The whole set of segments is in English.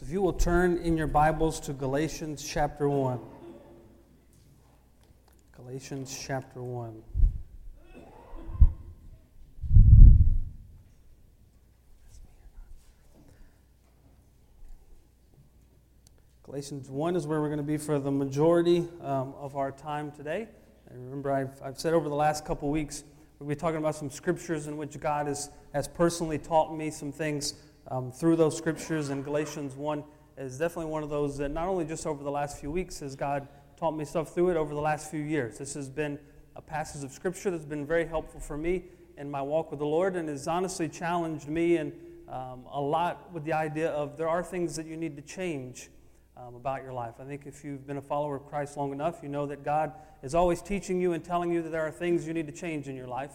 So if you will turn in your Bibles to Galatians chapter 1. Galatians chapter 1. Galatians 1 is where we're going to be for the majority um, of our time today. And remember, I've, I've said over the last couple weeks, we'll be talking about some scriptures in which God has, has personally taught me some things um, through those scriptures, and Galatians 1 is definitely one of those that not only just over the last few weeks has God taught me stuff through it over the last few years. This has been a passage of scripture that's been very helpful for me in my walk with the Lord and has honestly challenged me and um, a lot with the idea of there are things that you need to change um, about your life. I think if you've been a follower of Christ long enough, you know that God is always teaching you and telling you that there are things you need to change in your life.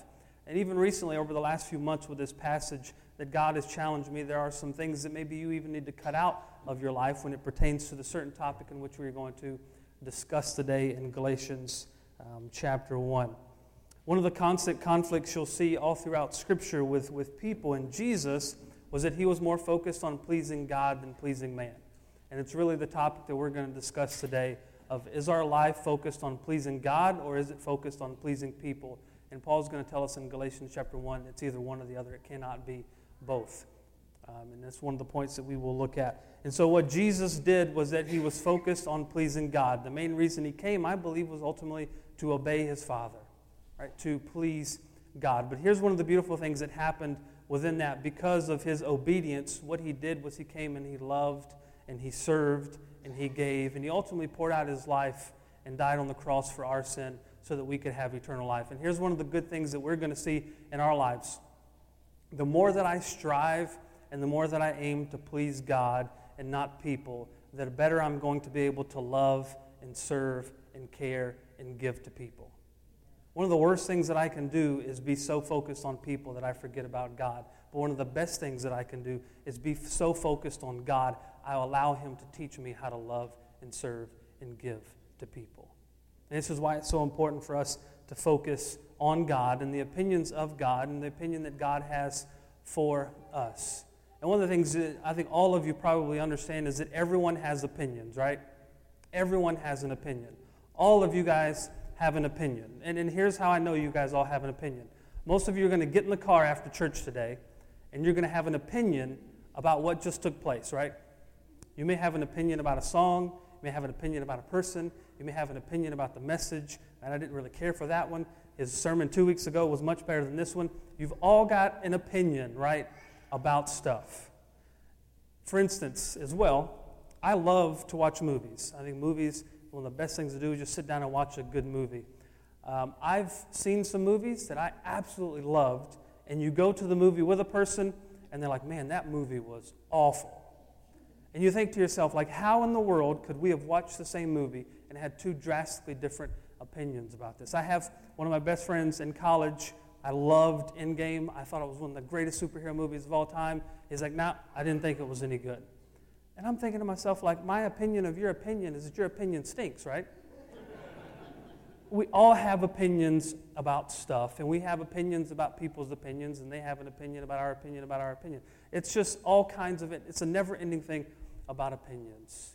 And even recently, over the last few months with this passage, that God has challenged me. There are some things that maybe you even need to cut out of your life when it pertains to the certain topic in which we're going to discuss today in Galatians um, chapter 1. One of the constant conflicts you'll see all throughout Scripture with, with people and Jesus was that he was more focused on pleasing God than pleasing man. And it's really the topic that we're going to discuss today of is our life focused on pleasing God or is it focused on pleasing people? And Paul's going to tell us in Galatians chapter 1 it's either one or the other. It cannot be both. Um, and that's one of the points that we will look at. And so, what Jesus did was that he was focused on pleasing God. The main reason he came, I believe, was ultimately to obey his Father, right? To please God. But here's one of the beautiful things that happened within that. Because of his obedience, what he did was he came and he loved and he served and he gave and he ultimately poured out his life and died on the cross for our sin so that we could have eternal life. And here's one of the good things that we're going to see in our lives the more that I strive and the more that I aim to please God and not people, the better I'm going to be able to love and serve and care and give to people. One of the worst things that I can do is be so focused on people that I forget about God. But one of the best things that I can do is be so focused on God, I allow Him to teach me how to love and serve and give to people. And this is why it's so important for us to focus on God and the opinions of God and the opinion that God has for us. And one of the things that I think all of you probably understand is that everyone has opinions, right? Everyone has an opinion. All of you guys have an opinion. And, and here's how I know you guys all have an opinion. Most of you are going to get in the car after church today, and you're going to have an opinion about what just took place, right? You may have an opinion about a song, you may have an opinion about a person, you may have an opinion about the message, and I didn't really care for that one. His sermon two weeks ago was much better than this one. You've all got an opinion, right, about stuff. For instance, as well, I love to watch movies. I think movies, one of the best things to do is just sit down and watch a good movie. Um, I've seen some movies that I absolutely loved, and you go to the movie with a person, and they're like, man, that movie was awful. And you think to yourself, like, how in the world could we have watched the same movie and had two drastically different opinions about this? I have one of my best friends in college. I loved Endgame. I thought it was one of the greatest superhero movies of all time. He's like, nah, I didn't think it was any good. And I'm thinking to myself, like, my opinion of your opinion is that your opinion stinks, right? we all have opinions about stuff, and we have opinions about people's opinions, and they have an opinion about our opinion about our opinion. It's just all kinds of it. It's a never ending thing about opinions.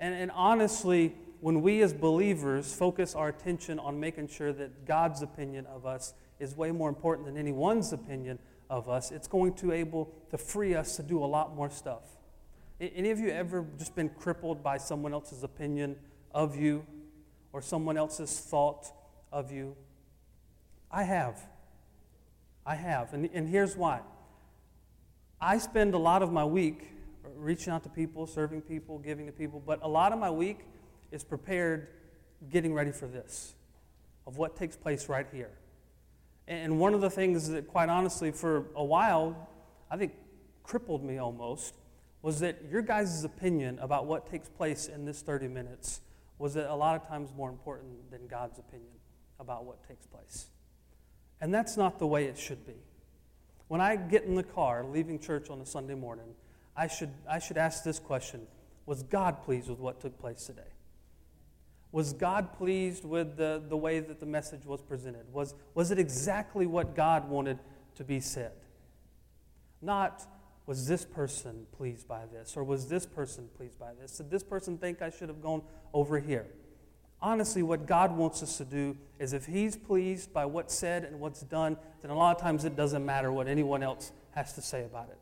And, and honestly, when we as believers focus our attention on making sure that God's opinion of us is way more important than anyone's opinion of us, it's going to able to free us to do a lot more stuff. Any of you ever just been crippled by someone else's opinion of you or someone else's thought of you? I have. I have. And, and here's why. I spend a lot of my week reaching out to people, serving people, giving to people. But a lot of my week is prepared getting ready for this, of what takes place right here. And one of the things that, quite honestly, for a while, I think crippled me almost, was that your guys' opinion about what takes place in this 30 minutes was that a lot of times more important than God's opinion about what takes place. And that's not the way it should be. When I get in the car leaving church on a Sunday morning, I should, I should ask this question Was God pleased with what took place today? Was God pleased with the, the way that the message was presented? Was, was it exactly what God wanted to be said? Not, was this person pleased by this? Or was this person pleased by this? Did this person think I should have gone over here? Honestly, what God wants us to do is if He's pleased by what's said and what's done, then a lot of times it doesn't matter what anyone else has to say about it.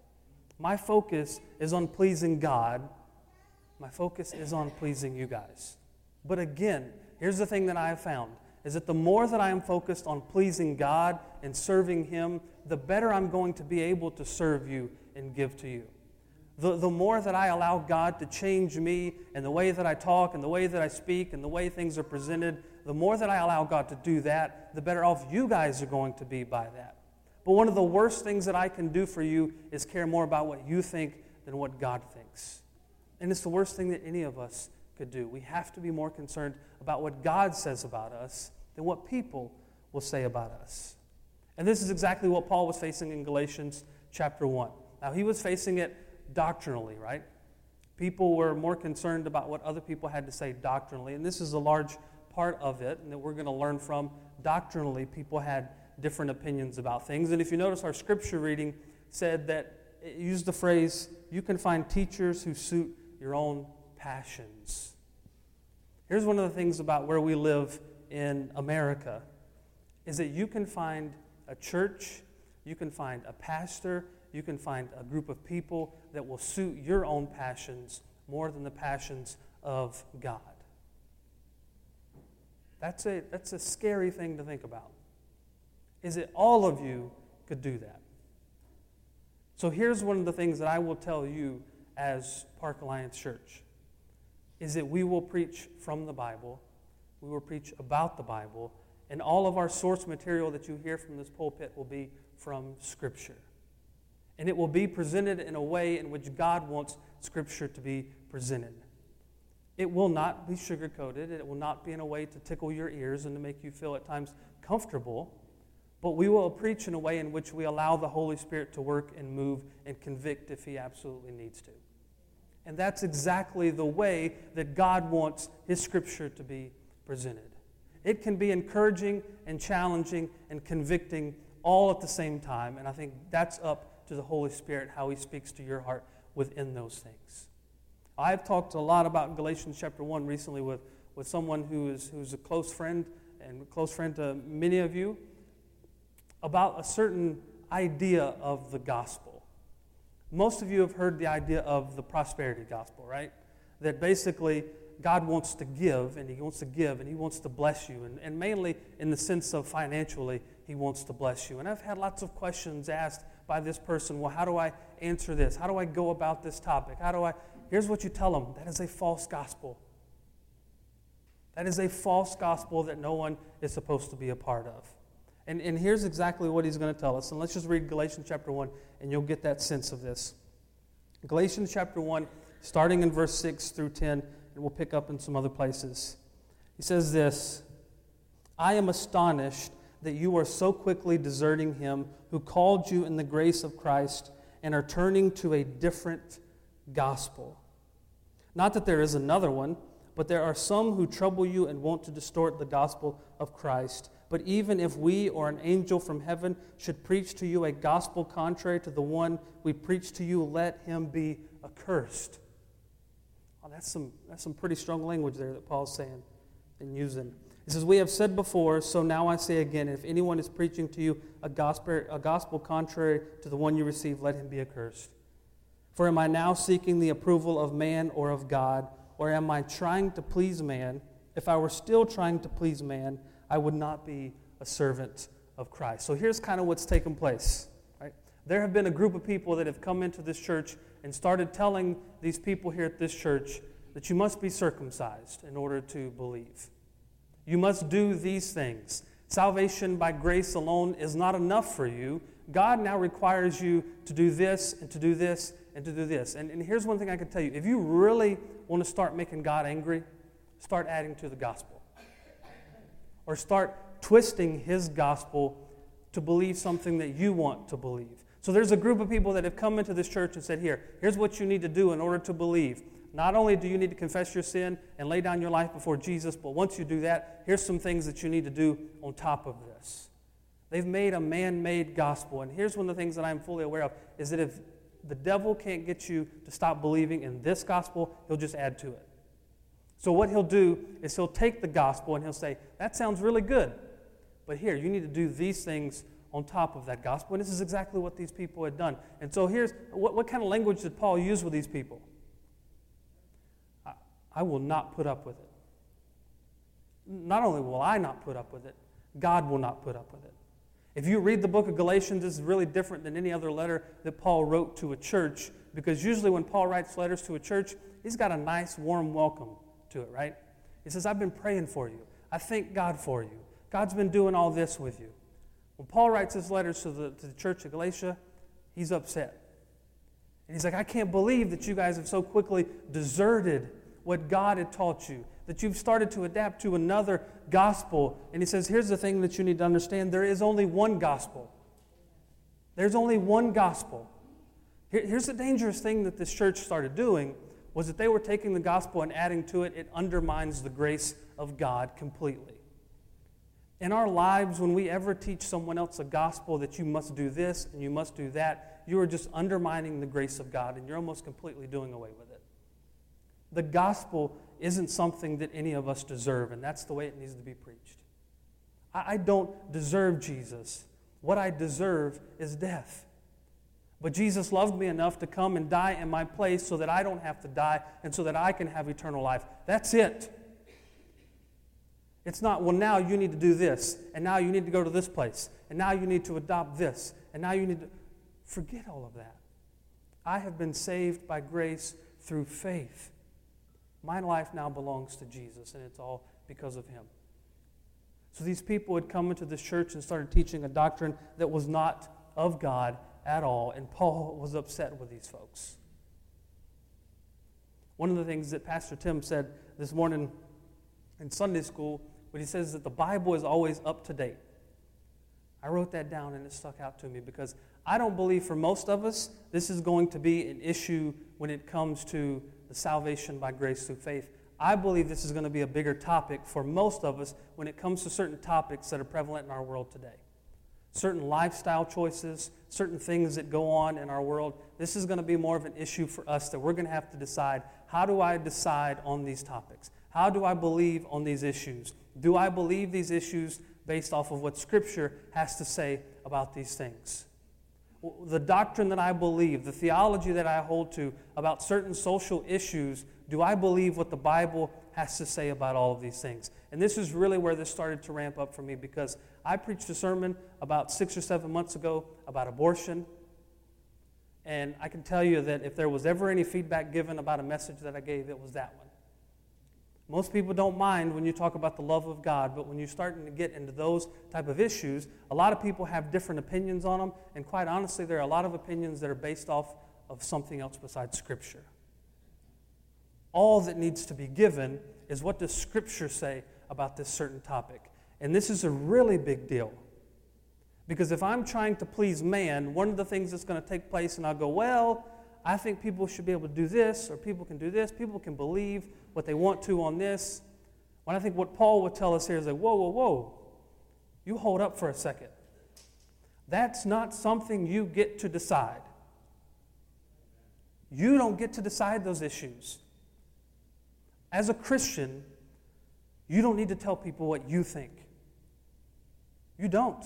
My focus is on pleasing God. My focus is on pleasing you guys. But again, here's the thing that I have found is that the more that I am focused on pleasing God and serving Him, the better I'm going to be able to serve you and give to you. The, the more that I allow God to change me and the way that I talk and the way that I speak and the way things are presented, the more that I allow God to do that, the better off you guys are going to be by that. But one of the worst things that I can do for you is care more about what you think than what God thinks. And it's the worst thing that any of us could do. We have to be more concerned about what God says about us than what people will say about us. And this is exactly what Paul was facing in Galatians chapter 1. Now, he was facing it doctrinally, right? People were more concerned about what other people had to say doctrinally, and this is a large part of it, and that we're going to learn from. Doctrinally, people had different opinions about things. And if you notice, our scripture reading said that it used the phrase, you can find teachers who suit your own passions. Here's one of the things about where we live in America is that you can find a church, you can find a pastor, you can find a group of people that will suit your own passions more than the passions of God. That's a, that's a scary thing to think about. Is that all of you could do that. So here's one of the things that I will tell you as Park Alliance Church is that we will preach from the Bible, we will preach about the Bible, and all of our source material that you hear from this pulpit will be from Scripture. And it will be presented in a way in which God wants Scripture to be presented. It will not be sugar coated, it will not be in a way to tickle your ears and to make you feel at times comfortable, but we will preach in a way in which we allow the Holy Spirit to work and move and convict if He absolutely needs to. And that's exactly the way that God wants His Scripture to be presented. It can be encouraging and challenging and convicting all at the same time, and I think that's up to the Holy Spirit how He speaks to your heart within those things. I've talked a lot about Galatians chapter 1 recently with, with someone who is who's a close friend and close friend to many of you about a certain idea of the gospel. Most of you have heard the idea of the prosperity gospel, right? That basically God wants to give and He wants to give and He wants to bless you, and, and mainly in the sense of financially, He wants to bless you. And I've had lots of questions asked by this person. Well, how do I answer this? How do I go about this topic? How do I? Here's what you tell them that is a false gospel. That is a false gospel that no one is supposed to be a part of. And, and here's exactly what he's going to tell us. And let's just read Galatians chapter 1, and you'll get that sense of this. Galatians chapter 1, starting in verse 6 through 10, and we'll pick up in some other places. He says this I am astonished that you are so quickly deserting him who called you in the grace of Christ and are turning to a different gospel. Not that there is another one, but there are some who trouble you and want to distort the gospel of Christ. But even if we or an angel from heaven should preach to you a gospel contrary to the one we preach to you, let him be accursed. Oh, that's, some, that's some pretty strong language there that Paul's saying and using. He says, We have said before, so now I say again, if anyone is preaching to you a gospel, a gospel contrary to the one you received, let him be accursed. For am I now seeking the approval of man or of God, or am I trying to please man? If I were still trying to please man, I would not be a servant of Christ. So here's kind of what's taken place. Right? There have been a group of people that have come into this church and started telling these people here at this church that you must be circumcised in order to believe. You must do these things. Salvation by grace alone is not enough for you. God now requires you to do this and to do this and to do this. And, and here's one thing I can tell you if you really want to start making God angry, start adding to the gospel. Or start twisting his gospel to believe something that you want to believe. So there's a group of people that have come into this church and said, Here, here's what you need to do in order to believe. Not only do you need to confess your sin and lay down your life before Jesus, but once you do that, here's some things that you need to do on top of this. They've made a man made gospel. And here's one of the things that I'm fully aware of is that if the devil can't get you to stop believing in this gospel, he'll just add to it. So, what he'll do is he'll take the gospel and he'll say, That sounds really good. But here, you need to do these things on top of that gospel. And this is exactly what these people had done. And so, here's what, what kind of language did Paul use with these people? I, I will not put up with it. Not only will I not put up with it, God will not put up with it. If you read the book of Galatians, this is really different than any other letter that Paul wrote to a church because usually when Paul writes letters to a church, he's got a nice, warm welcome to it, right? He says, I've been praying for you. I thank God for you. God's been doing all this with you. When Paul writes his letters to the, to the church of Galatia, he's upset. And he's like, I can't believe that you guys have so quickly deserted what God had taught you, that you've started to adapt to another gospel. And he says, Here's the thing that you need to understand there is only one gospel. There's only one gospel. Here, here's the dangerous thing that this church started doing was that they were taking the gospel and adding to it, it undermines the grace of God completely. In our lives, when we ever teach someone else a gospel that you must do this and you must do that, you are just undermining the grace of God and you're almost completely doing away with it. The gospel isn't something that any of us deserve, and that's the way it needs to be preached. I, don't deserve Jesus. What I deserve is death. But Jesus loved me enough to come and die in my place so that I don't have to die and so that I can have eternal life. That's it. It's not, well, now you need to do this, and now you need to go to this place, and now you need to adopt this, and now you need to. Forget all of that. I have been saved by grace through faith. My life now belongs to Jesus, and it's all because of Him. So these people had come into this church and started teaching a doctrine that was not of God at all, and Paul was upset with these folks. One of the things that Pastor Tim said this morning in Sunday school, when he says that the Bible is always up to date. I wrote that down and it stuck out to me because I don't believe for most of us this is going to be an issue when it comes to the salvation by grace through faith. I believe this is going to be a bigger topic for most of us when it comes to certain topics that are prevalent in our world today certain lifestyle choices, certain things that go on in our world. This is going to be more of an issue for us that we're going to have to decide how do I decide on these topics? How do I believe on these issues? Do I believe these issues based off of what Scripture has to say about these things? The doctrine that I believe, the theology that I hold to about certain social issues, do I believe what the Bible has to say about all of these things? And this is really where this started to ramp up for me because I preached a sermon about six or seven months ago about abortion. And I can tell you that if there was ever any feedback given about a message that I gave, it was that one. Most people don't mind when you talk about the love of God, but when you're starting to get into those type of issues, a lot of people have different opinions on them, and quite honestly, there are a lot of opinions that are based off of something else besides Scripture. All that needs to be given is what does Scripture say about this certain topic. And this is a really big deal. Because if I'm trying to please man, one of the things that's going to take place, and I'll go, well, I think people should be able to do this, or people can do this, people can believe what they want to on this. When I think what Paul would tell us here is like, whoa, whoa, whoa, you hold up for a second. That's not something you get to decide. You don't get to decide those issues. As a Christian, you don't need to tell people what you think. You don't.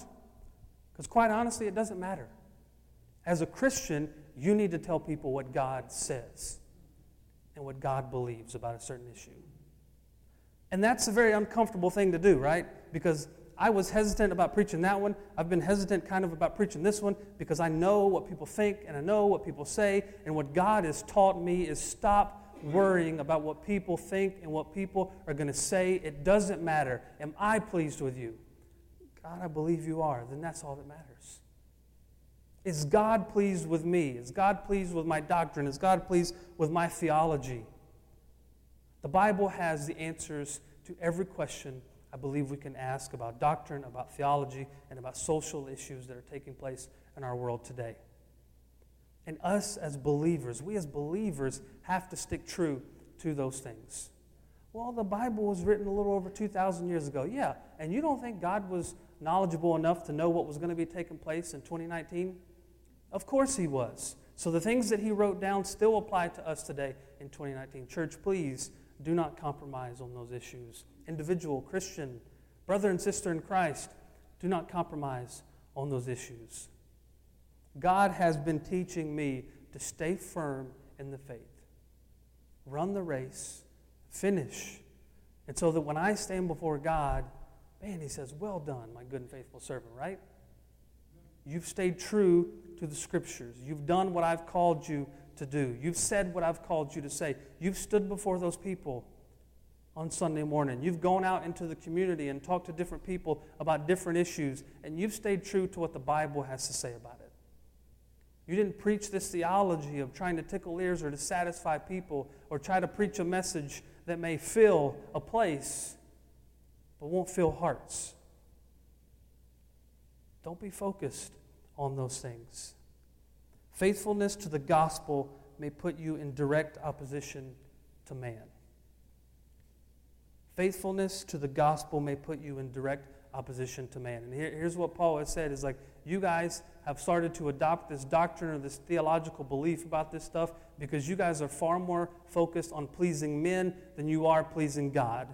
Because quite honestly, it doesn't matter. As a Christian, you need to tell people what God says and what God believes about a certain issue. And that's a very uncomfortable thing to do, right? Because I was hesitant about preaching that one. I've been hesitant kind of about preaching this one because I know what people think and I know what people say. And what God has taught me is stop worrying about what people think and what people are going to say. It doesn't matter. Am I pleased with you? God, I believe you are, then that's all that matters. Is God pleased with me? Is God pleased with my doctrine? Is God pleased with my theology? The Bible has the answers to every question I believe we can ask about doctrine, about theology, and about social issues that are taking place in our world today. And us as believers, we as believers have to stick true to those things. Well, the Bible was written a little over 2,000 years ago. Yeah, and you don't think God was knowledgeable enough to know what was going to be taking place in 2019? Of course he was. So the things that he wrote down still apply to us today in 2019. Church, please do not compromise on those issues. Individual, Christian, brother and sister in Christ, do not compromise on those issues. God has been teaching me to stay firm in the faith, run the race, finish. And so that when I stand before God, man, He says, Well done, my good and faithful servant, right? You've stayed true to the scriptures. You've done what I've called you to do. You've said what I've called you to say. You've stood before those people on Sunday morning. You've gone out into the community and talked to different people about different issues, and you've stayed true to what the Bible has to say about it. You didn't preach this theology of trying to tickle ears or to satisfy people or try to preach a message that may fill a place but won't fill hearts. Don't be focused on those things. Faithfulness to the gospel may put you in direct opposition to man. Faithfulness to the gospel may put you in direct opposition to man. And here, here's what Paul has said is like, you guys have started to adopt this doctrine or this theological belief about this stuff because you guys are far more focused on pleasing men than you are pleasing God.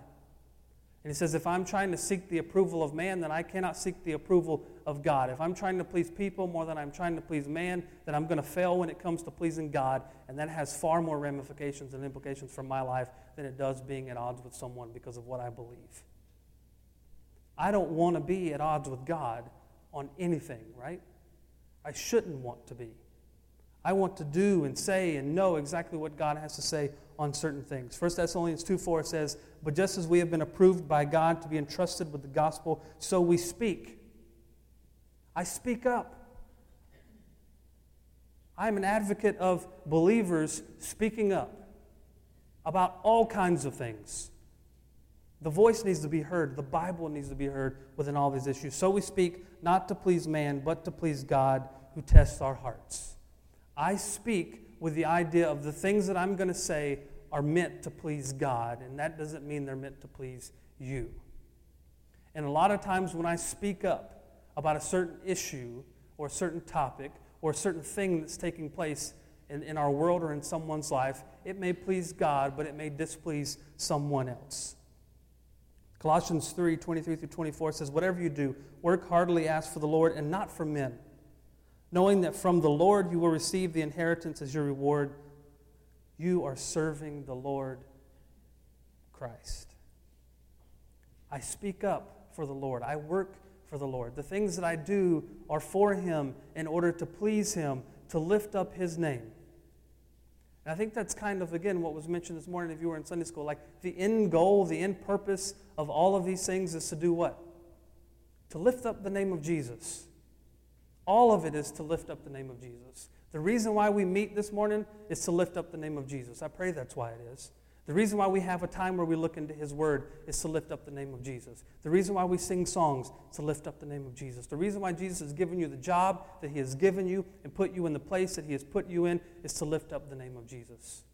And he says, if I'm trying to seek the approval of man, then I cannot seek the approval of God. If I'm trying to please people more than I'm trying to please man, then I'm going to fail when it comes to pleasing God. And that has far more ramifications and implications for my life than it does being at odds with someone because of what I believe. I don't want to be at odds with God on anything, right? I shouldn't want to be. I want to do and say and know exactly what God has to say on certain things. 1 Thessalonians 2 4 says, But just as we have been approved by God to be entrusted with the gospel, so we speak. I speak up. I'm an advocate of believers speaking up about all kinds of things. The voice needs to be heard. The Bible needs to be heard within all these issues. So we speak not to please man, but to please God who tests our hearts. I speak with the idea of the things that I'm going to say are meant to please God, and that doesn't mean they're meant to please you. And a lot of times when I speak up about a certain issue or a certain topic or a certain thing that's taking place in, in our world or in someone's life, it may please God, but it may displease someone else. Colossians 3 23 through 24 says, Whatever you do, work heartily as for the Lord and not for men, knowing that from the Lord you will receive the inheritance as your reward. You are serving the Lord Christ. I speak up for the Lord. I work for the Lord. The things that I do are for Him in order to please Him, to lift up His name. And I think that's kind of, again, what was mentioned this morning if you were in Sunday school. Like the end goal, the end purpose of all of these things is to do what? To lift up the name of Jesus. All of it is to lift up the name of Jesus. The reason why we meet this morning is to lift up the name of Jesus. I pray that's why it is. The reason why we have a time where we look into His Word is to lift up the name of Jesus. The reason why we sing songs is to lift up the name of Jesus. The reason why Jesus has given you the job that He has given you and put you in the place that He has put you in is to lift up the name of Jesus.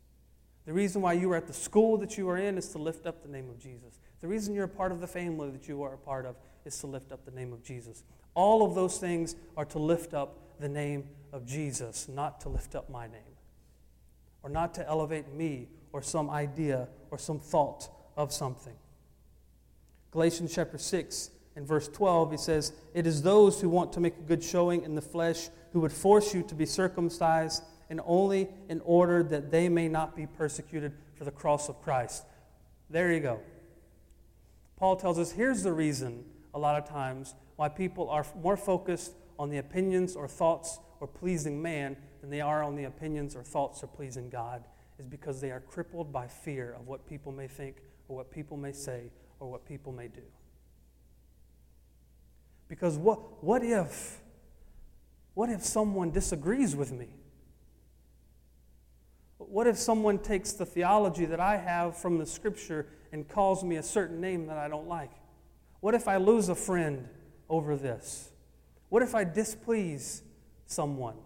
The reason why you are at the school that you are in is to lift up the name of Jesus. The reason you're a part of the family that you are a part of is to lift up the name of Jesus. All of those things are to lift up the name of Jesus, not to lift up my name or not to elevate me or some idea or some thought of something. Galatians chapter 6 and verse 12, he says, It is those who want to make a good showing in the flesh who would force you to be circumcised, and only in order that they may not be persecuted for the cross of Christ. There you go. Paul tells us here's the reason, a lot of times, why people are more focused on the opinions or thoughts or pleasing man than they are on the opinions or thoughts or pleasing God is because they are crippled by fear of what people may think or what people may say or what people may do. Because what, what if what if someone disagrees with me? What if someone takes the theology that I have from the scripture and calls me a certain name that I don't like? What if I lose a friend over this? What if I displease someone?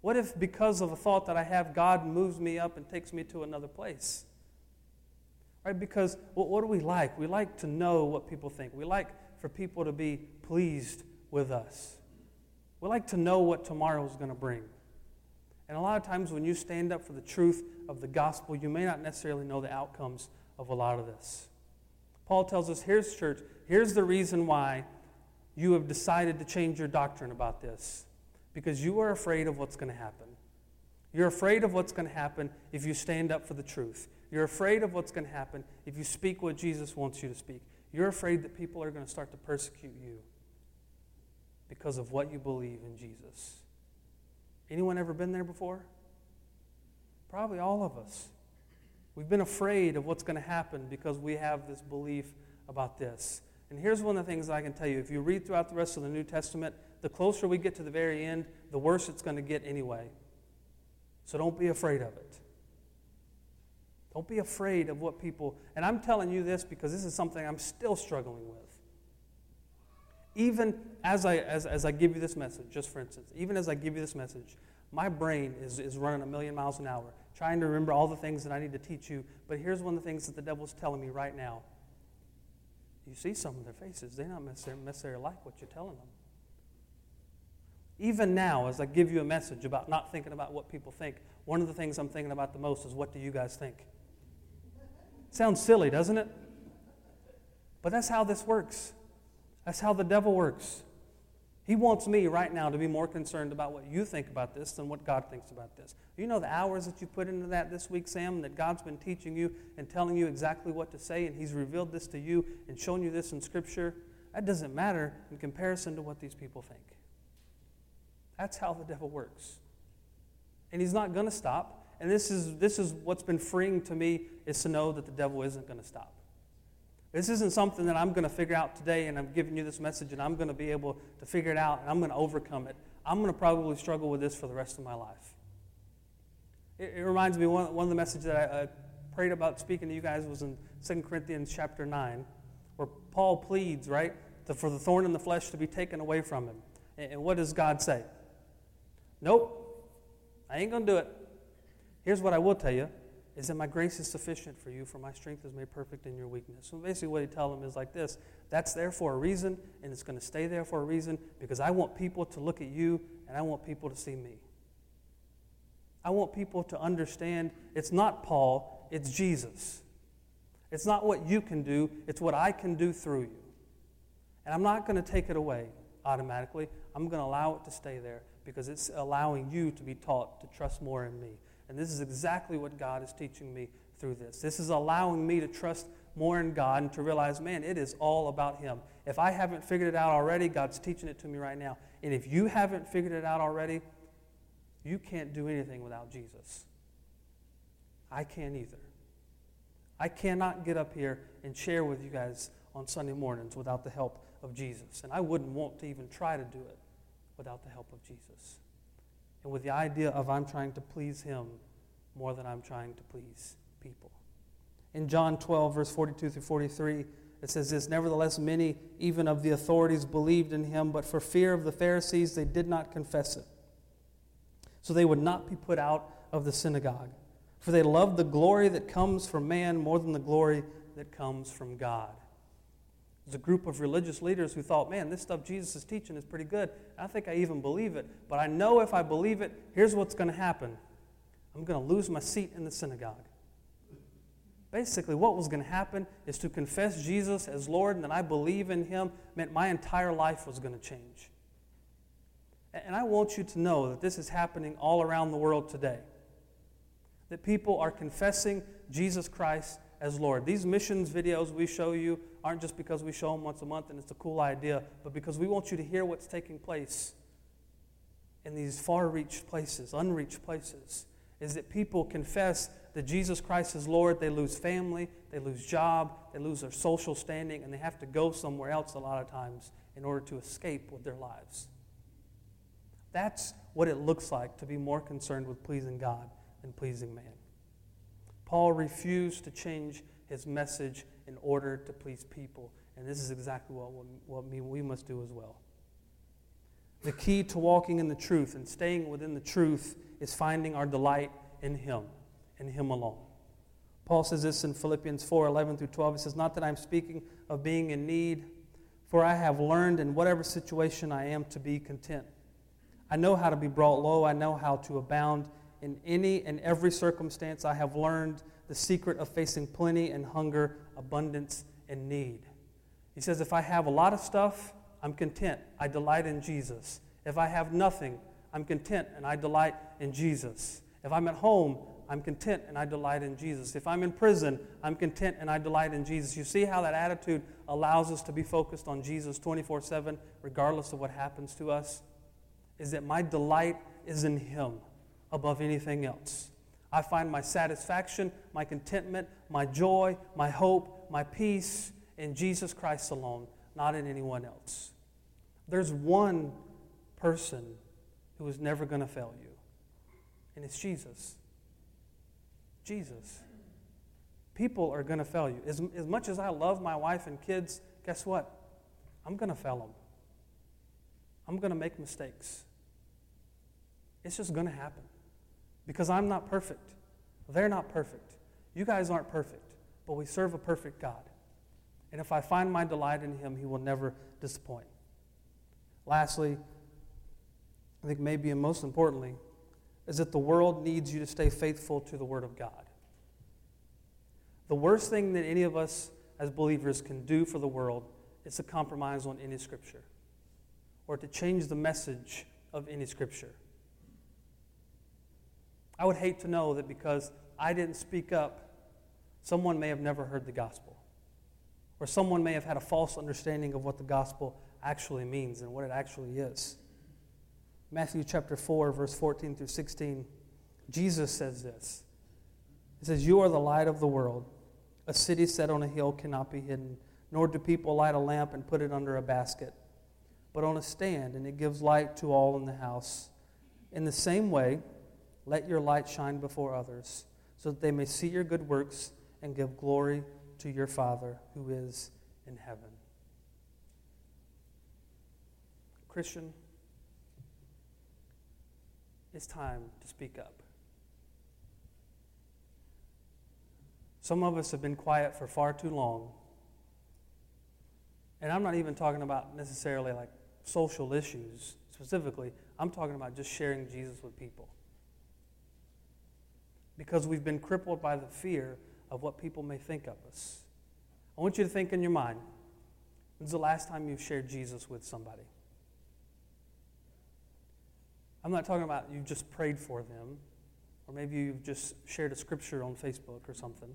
What if, because of a thought that I have, God moves me up and takes me to another place? Right? Because what, what do we like? We like to know what people think. We like for people to be pleased with us. We like to know what tomorrow is going to bring. And a lot of times when you stand up for the truth of the gospel, you may not necessarily know the outcomes of a lot of this. Paul tells us here's church, here's the reason why you have decided to change your doctrine about this. Because you are afraid of what's going to happen. You're afraid of what's going to happen if you stand up for the truth. You're afraid of what's going to happen if you speak what Jesus wants you to speak. You're afraid that people are going to start to persecute you because of what you believe in Jesus. Anyone ever been there before? Probably all of us. We've been afraid of what's going to happen because we have this belief about this. And here's one of the things I can tell you. If you read throughout the rest of the New Testament, the closer we get to the very end, the worse it's going to get anyway. So don't be afraid of it. Don't be afraid of what people, and I'm telling you this because this is something I'm still struggling with even as I, as, as I give you this message, just for instance, even as I give you this message, my brain is, is running a million miles an hour, trying to remember all the things that I need to teach you. But here's one of the things that the devil's telling me right now. You see some of their faces, they don't necessarily, necessarily like what you're telling them. Even now, as I give you a message about not thinking about what people think, one of the things I'm thinking about the most is what do you guys think? Sounds silly, doesn't it? But that's how this works. That's how the devil works. He wants me right now to be more concerned about what you think about this than what God thinks about this. You know the hours that you put into that this week, Sam, that God's been teaching you and telling you exactly what to say, and He's revealed this to you and shown you this in Scripture. That doesn't matter in comparison to what these people think. That's how the devil works. And he's not going to stop. And this is, this is what's been freeing to me is to know that the devil isn't going to stop. This isn't something that I'm going to figure out today and I'm giving you this message and I'm going to be able to figure it out and I'm going to overcome it. I'm going to probably struggle with this for the rest of my life. It, it reminds me, one, one of the messages that I, prayed about speaking to you guys was in 2 Corinthians chapter 9, where Paul pleads, right, to, for the thorn in the flesh to be taken away from him. And, and what does God say? Nope, I ain't going to do it. Here's what I will tell you is that my grace is sufficient for you, for my strength is made perfect in your weakness. So basically, what he tells them is like this that's there for a reason, and it's going to stay there for a reason because I want people to look at you and I want people to see me. I want people to understand it's not Paul, it's Jesus. It's not what you can do, it's what I can do through you. And I'm not going to take it away automatically. I'm going to allow it to stay there because it's allowing you to be taught to trust more in me. And this is exactly what God is teaching me through this. This is allowing me to trust more in God and to realize, man, it is all about Him. If I haven't figured it out already, God's teaching it to me right now. And if you haven't figured it out already, you can't do anything without Jesus. I can't either. I cannot get up here and share with you guys on Sunday mornings without the help of Jesus. And I wouldn't want to even try to do it without the help of Jesus and with the idea of I'm trying to please Him more than I'm trying to please people. In John 12, verse 42 through 43, it says this Nevertheless, many, even of the authorities, believed in him, but for fear of the Pharisees, they did not confess it. So they would not be put out of the synagogue. For they loved the glory that comes from man more than the glory that comes from God. A group of religious leaders who thought, man, this stuff Jesus is teaching is pretty good. I think I even believe it. But I know if I believe it, here's what's going to happen I'm going to lose my seat in the synagogue. Basically, what was going to happen is to confess Jesus as Lord and that I believe in Him meant my entire life was going to change. And I want you to know that this is happening all around the world today. That people are confessing Jesus Christ as Lord. These missions videos we show you aren't just because we show them once a month and it's a cool idea, but because we want you to hear what's taking place in these far reached places, unreached places, is that people confess that Jesus Christ is Lord. They lose family, they lose job, they lose their social standing, and they have to go somewhere else a lot of times in order to escape with their lives. That's what it looks like to be more concerned with pleasing God than pleasing man. Paul refused to change his message in order to please people. And this is exactly what, what we must do as well. The key to walking in the truth and staying within the truth is finding our delight in Him and Him alone. Paul says this in Philippians 4 11 through 12. He says, Not that I'm speaking of being in need, for I have learned in whatever situation I am to be content. I know how to be brought low. I know how to abound in any and every circumstance. I have learned the secret of facing plenty and hunger, abundance and need. He says, If I have a lot of stuff, I'm content. I delight in Jesus. If I have nothing, I'm content and I delight in Jesus. If I'm at home, I'm content and I delight in Jesus. If I'm in prison, I'm content and I delight in Jesus. You see how that attitude allows us to be focused on Jesus 24 7, regardless of what happens to us? Is that my delight is in Him above anything else. I find my satisfaction, my contentment, my joy, my hope, my peace in Jesus Christ alone, not in anyone else. There's one person who is never going to fail you, and it's Jesus. Jesus. People are going to fail you. As, as much as I love my wife and kids, guess what? I'm going to fail them. I'm going to make mistakes. It's just going to happen because I'm not perfect. They're not perfect. You guys aren't perfect, but we serve a perfect God. And if I find my delight in Him, He will never disappoint. Lastly, I think maybe and most importantly, is that the world needs you to stay faithful to the Word of God. The worst thing that any of us as believers can do for the world is to compromise on any Scripture or to change the message of any Scripture. I would hate to know that because I didn't speak up, someone may have never heard the gospel. Or someone may have had a false understanding of what the gospel actually means and what it actually is. Matthew chapter 4, verse 14 through 16, Jesus says this. He says, You are the light of the world. A city set on a hill cannot be hidden, nor do people light a lamp and put it under a basket, but on a stand, and it gives light to all in the house. In the same way, let your light shine before others, so that they may see your good works and give glory to your Father who is in heaven. Christian, it's time to speak up. Some of us have been quiet for far too long. And I'm not even talking about necessarily like social issues specifically. I'm talking about just sharing Jesus with people because we've been crippled by the fear of what people may think of us. I want you to think in your mind when's the last time you've shared Jesus with somebody? I'm not talking about you just prayed for them, or maybe you've just shared a scripture on Facebook or something.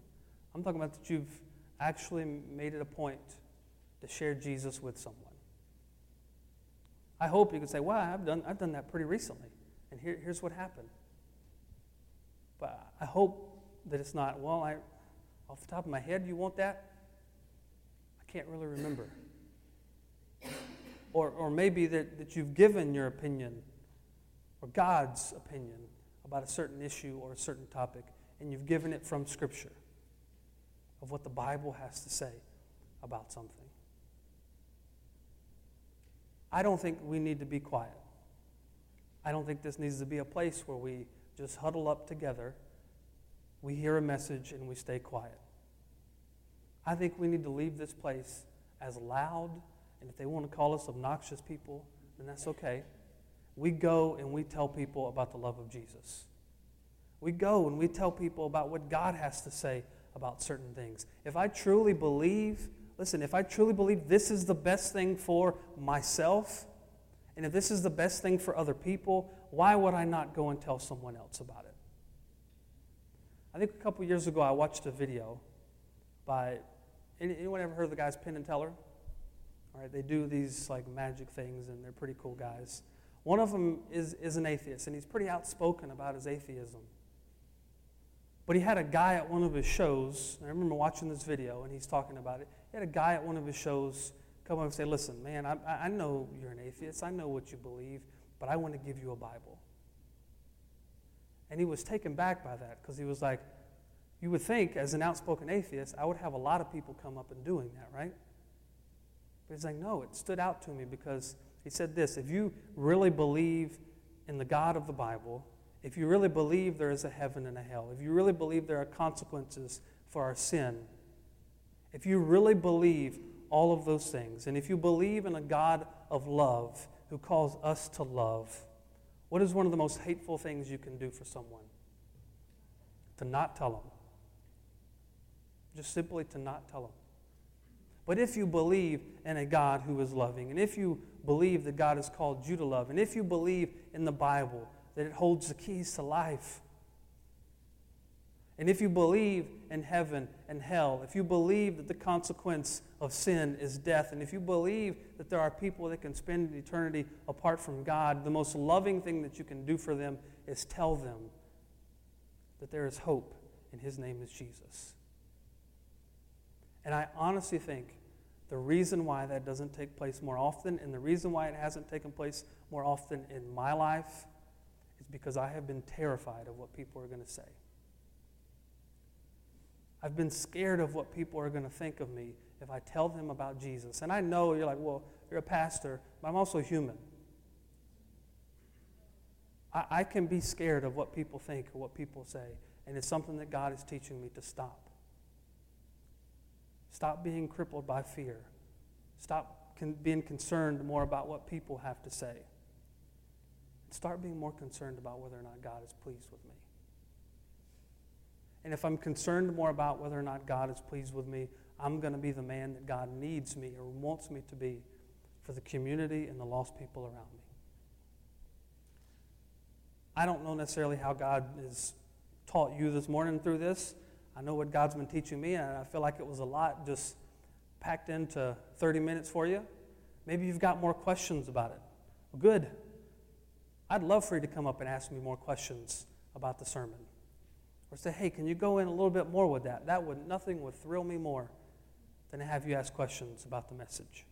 I'm talking about that you've actually made it a point to share Jesus with someone. I hope you can say, well, I've done, I've done that pretty recently, and here, here's what happened. I hope that it's not, well, I, off the top of my head, you want that? I can't really remember. Or, or maybe that, that you've given your opinion or God's opinion about a certain issue or a certain topic, and you've given it from Scripture of what the Bible has to say about something. I don't think we need to be quiet. I don't think this needs to be a place where we just huddle up together, we hear a message, and we stay quiet. I think we need to leave this place as loud, and if they want to call us obnoxious people, then that's okay. We go and we tell people about the love of Jesus. We go and we tell people about what God has to say about certain things. If I truly believe, listen, if I truly believe this is the best thing for myself, and if this is the best thing for other people, why would I not go and tell someone else about it? I think a couple years ago I watched a video by anyone ever heard of the guys Penn and Teller? All right, they do these like magic things and they're pretty cool guys. One of them is, is an atheist and he's pretty outspoken about his atheism. But he had a guy at one of his shows, I remember watching this video and he's talking about it. He had a guy at one of his shows come up and say, Listen, man, I, I know you're an atheist. I know what you believe, but I want to give you a Bible. And he was taken back by that because he was like, You would think, as an outspoken atheist, I would have a lot of people come up and doing that, right? But he's like, No, it stood out to me because he said this if you really believe in the God of the Bible, if you really believe there is a heaven and a hell, if you really believe there are consequences for our sin, if you really believe all of those things. And if you believe in a God of love who calls us to love, What is one of the most hateful things you can do for someone? To not tell them. Just simply to not tell them. But if you believe in a God who is loving, and if you believe that God has called you to love, and if you believe in the Bible that it holds the keys to life, and if you believe in heaven and hell, if you believe that the consequence of sin is death, and if you believe that there are people that can spend eternity apart from God, the most loving thing that you can do for them is tell them that there is hope, and His name is Jesus. And I honestly think the reason why that doesn't take place more often, and the reason why it hasn't taken place more often in my life, is because I have been terrified of what people are going to say. I've been scared of what people are going to think of me if I tell them about Jesus. And I know you're like, well, you're a pastor, but I'm also human. I, I can be scared of what people think or what people say, and it's something that God is teaching me to stop. Stop being crippled by fear. Stop con- being concerned more about what people have to say. Start being more concerned about whether or not God is pleased with me. And if I'm concerned more about whether or not God is pleased with me, I'm going to be the man that God needs me or wants me to be for the community and the lost people around me. I don't know necessarily how God has taught you this morning through this. I know what God's been teaching me, and I feel like it was a lot just packed into 30 minutes for you. Maybe you've got more questions about it. Well, good. I'd love for you to come up and ask me more questions about the sermon. Or say, hey, can you go in a little bit more with that? That would nothing would thrill me more than to have you ask questions about the message.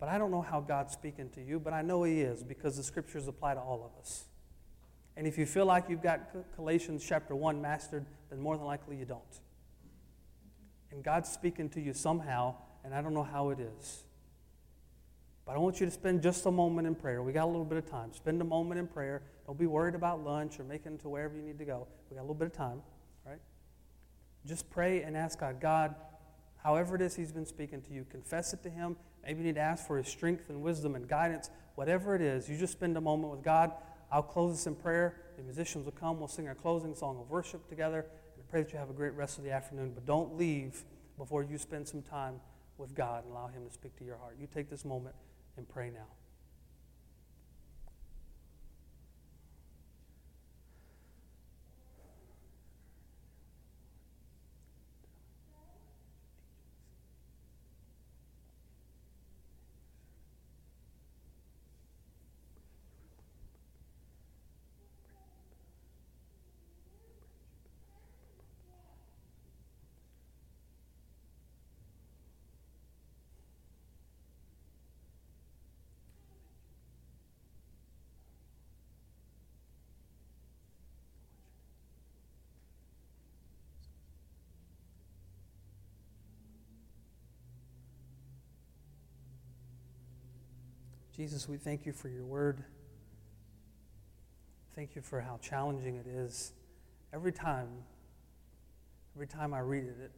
But I don't know how God's speaking to you, but I know He is because the scriptures apply to all of us. And if you feel like you've got Galatians chapter 1 mastered, then more than likely you don't. And God's speaking to you somehow, and I don't know how it is. But I want you to spend just a moment in prayer. We got a little bit of time. Spend a moment in prayer. Don't be worried about lunch or making it to wherever you need to go. We got a little bit of time, right? Just pray and ask God, God, however it is He's been speaking to you, confess it to Him. Maybe you need to ask for His strength and wisdom and guidance. Whatever it is, you just spend a moment with God. I'll close this in prayer. The musicians will come. We'll sing our closing song of worship together. And I pray that you have a great rest of the afternoon. But don't leave before you spend some time with God and allow Him to speak to your heart. You take this moment and pray now. Jesus, we thank you for your word. Thank you for how challenging it is. Every time, every time I read it, it,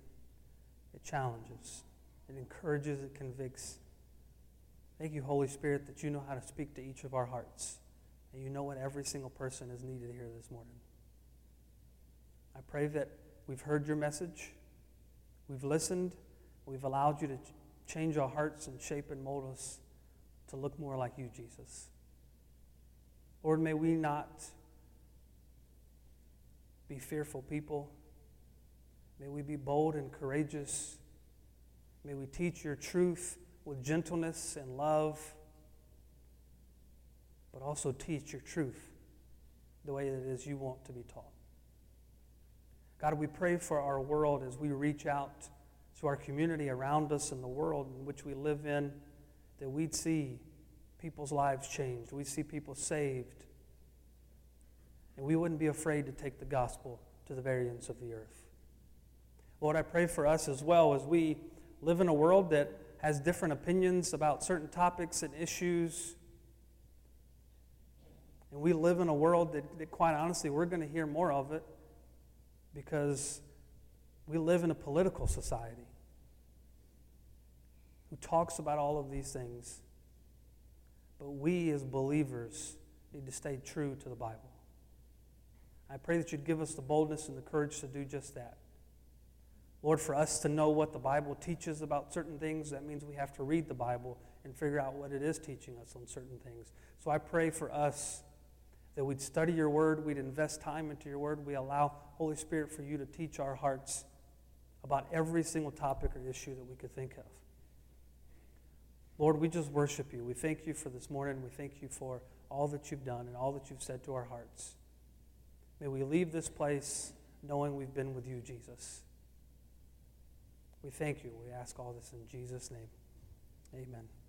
it challenges, it encourages, it convicts. Thank you, Holy Spirit, that you know how to speak to each of our hearts. And you know what every single person is needed here this morning. I pray that we've heard your message, we've listened, we've allowed you to change our hearts and shape and mold us to look more like you, Jesus. Lord, may we not be fearful people. May we be bold and courageous. May we teach your truth with gentleness and love, but also teach your truth the way that it is you want to be taught. God, we pray for our world as we reach out to our community around us and the world in which we live in that we'd see people's lives changed, we'd see people saved, and we wouldn't be afraid to take the gospel to the very ends of the earth. Lord, I pray for us as well as we live in a world that has different opinions about certain topics and issues. And we live in a world that, that quite honestly, we're going to hear more of it because we live in a political society who talks about all of these things. but we as believers need to stay true to the Bible. I pray that you'd give us the boldness and the courage to do just that. Lord, for us to know what the Bible teaches about certain things, that means we have to read the Bible and figure out what it is teaching us on certain things. So I pray for us that we'd study your word, we'd invest time into your word, we allow Holy Spirit for you to teach our hearts about every single topic or issue that we could think of. Lord, we just worship you. We thank you for this morning. We thank you for all that you've done and all that you've said to our hearts. May we leave this place knowing we've been with you, Jesus. We thank you. We ask all this in Jesus' name. Amen.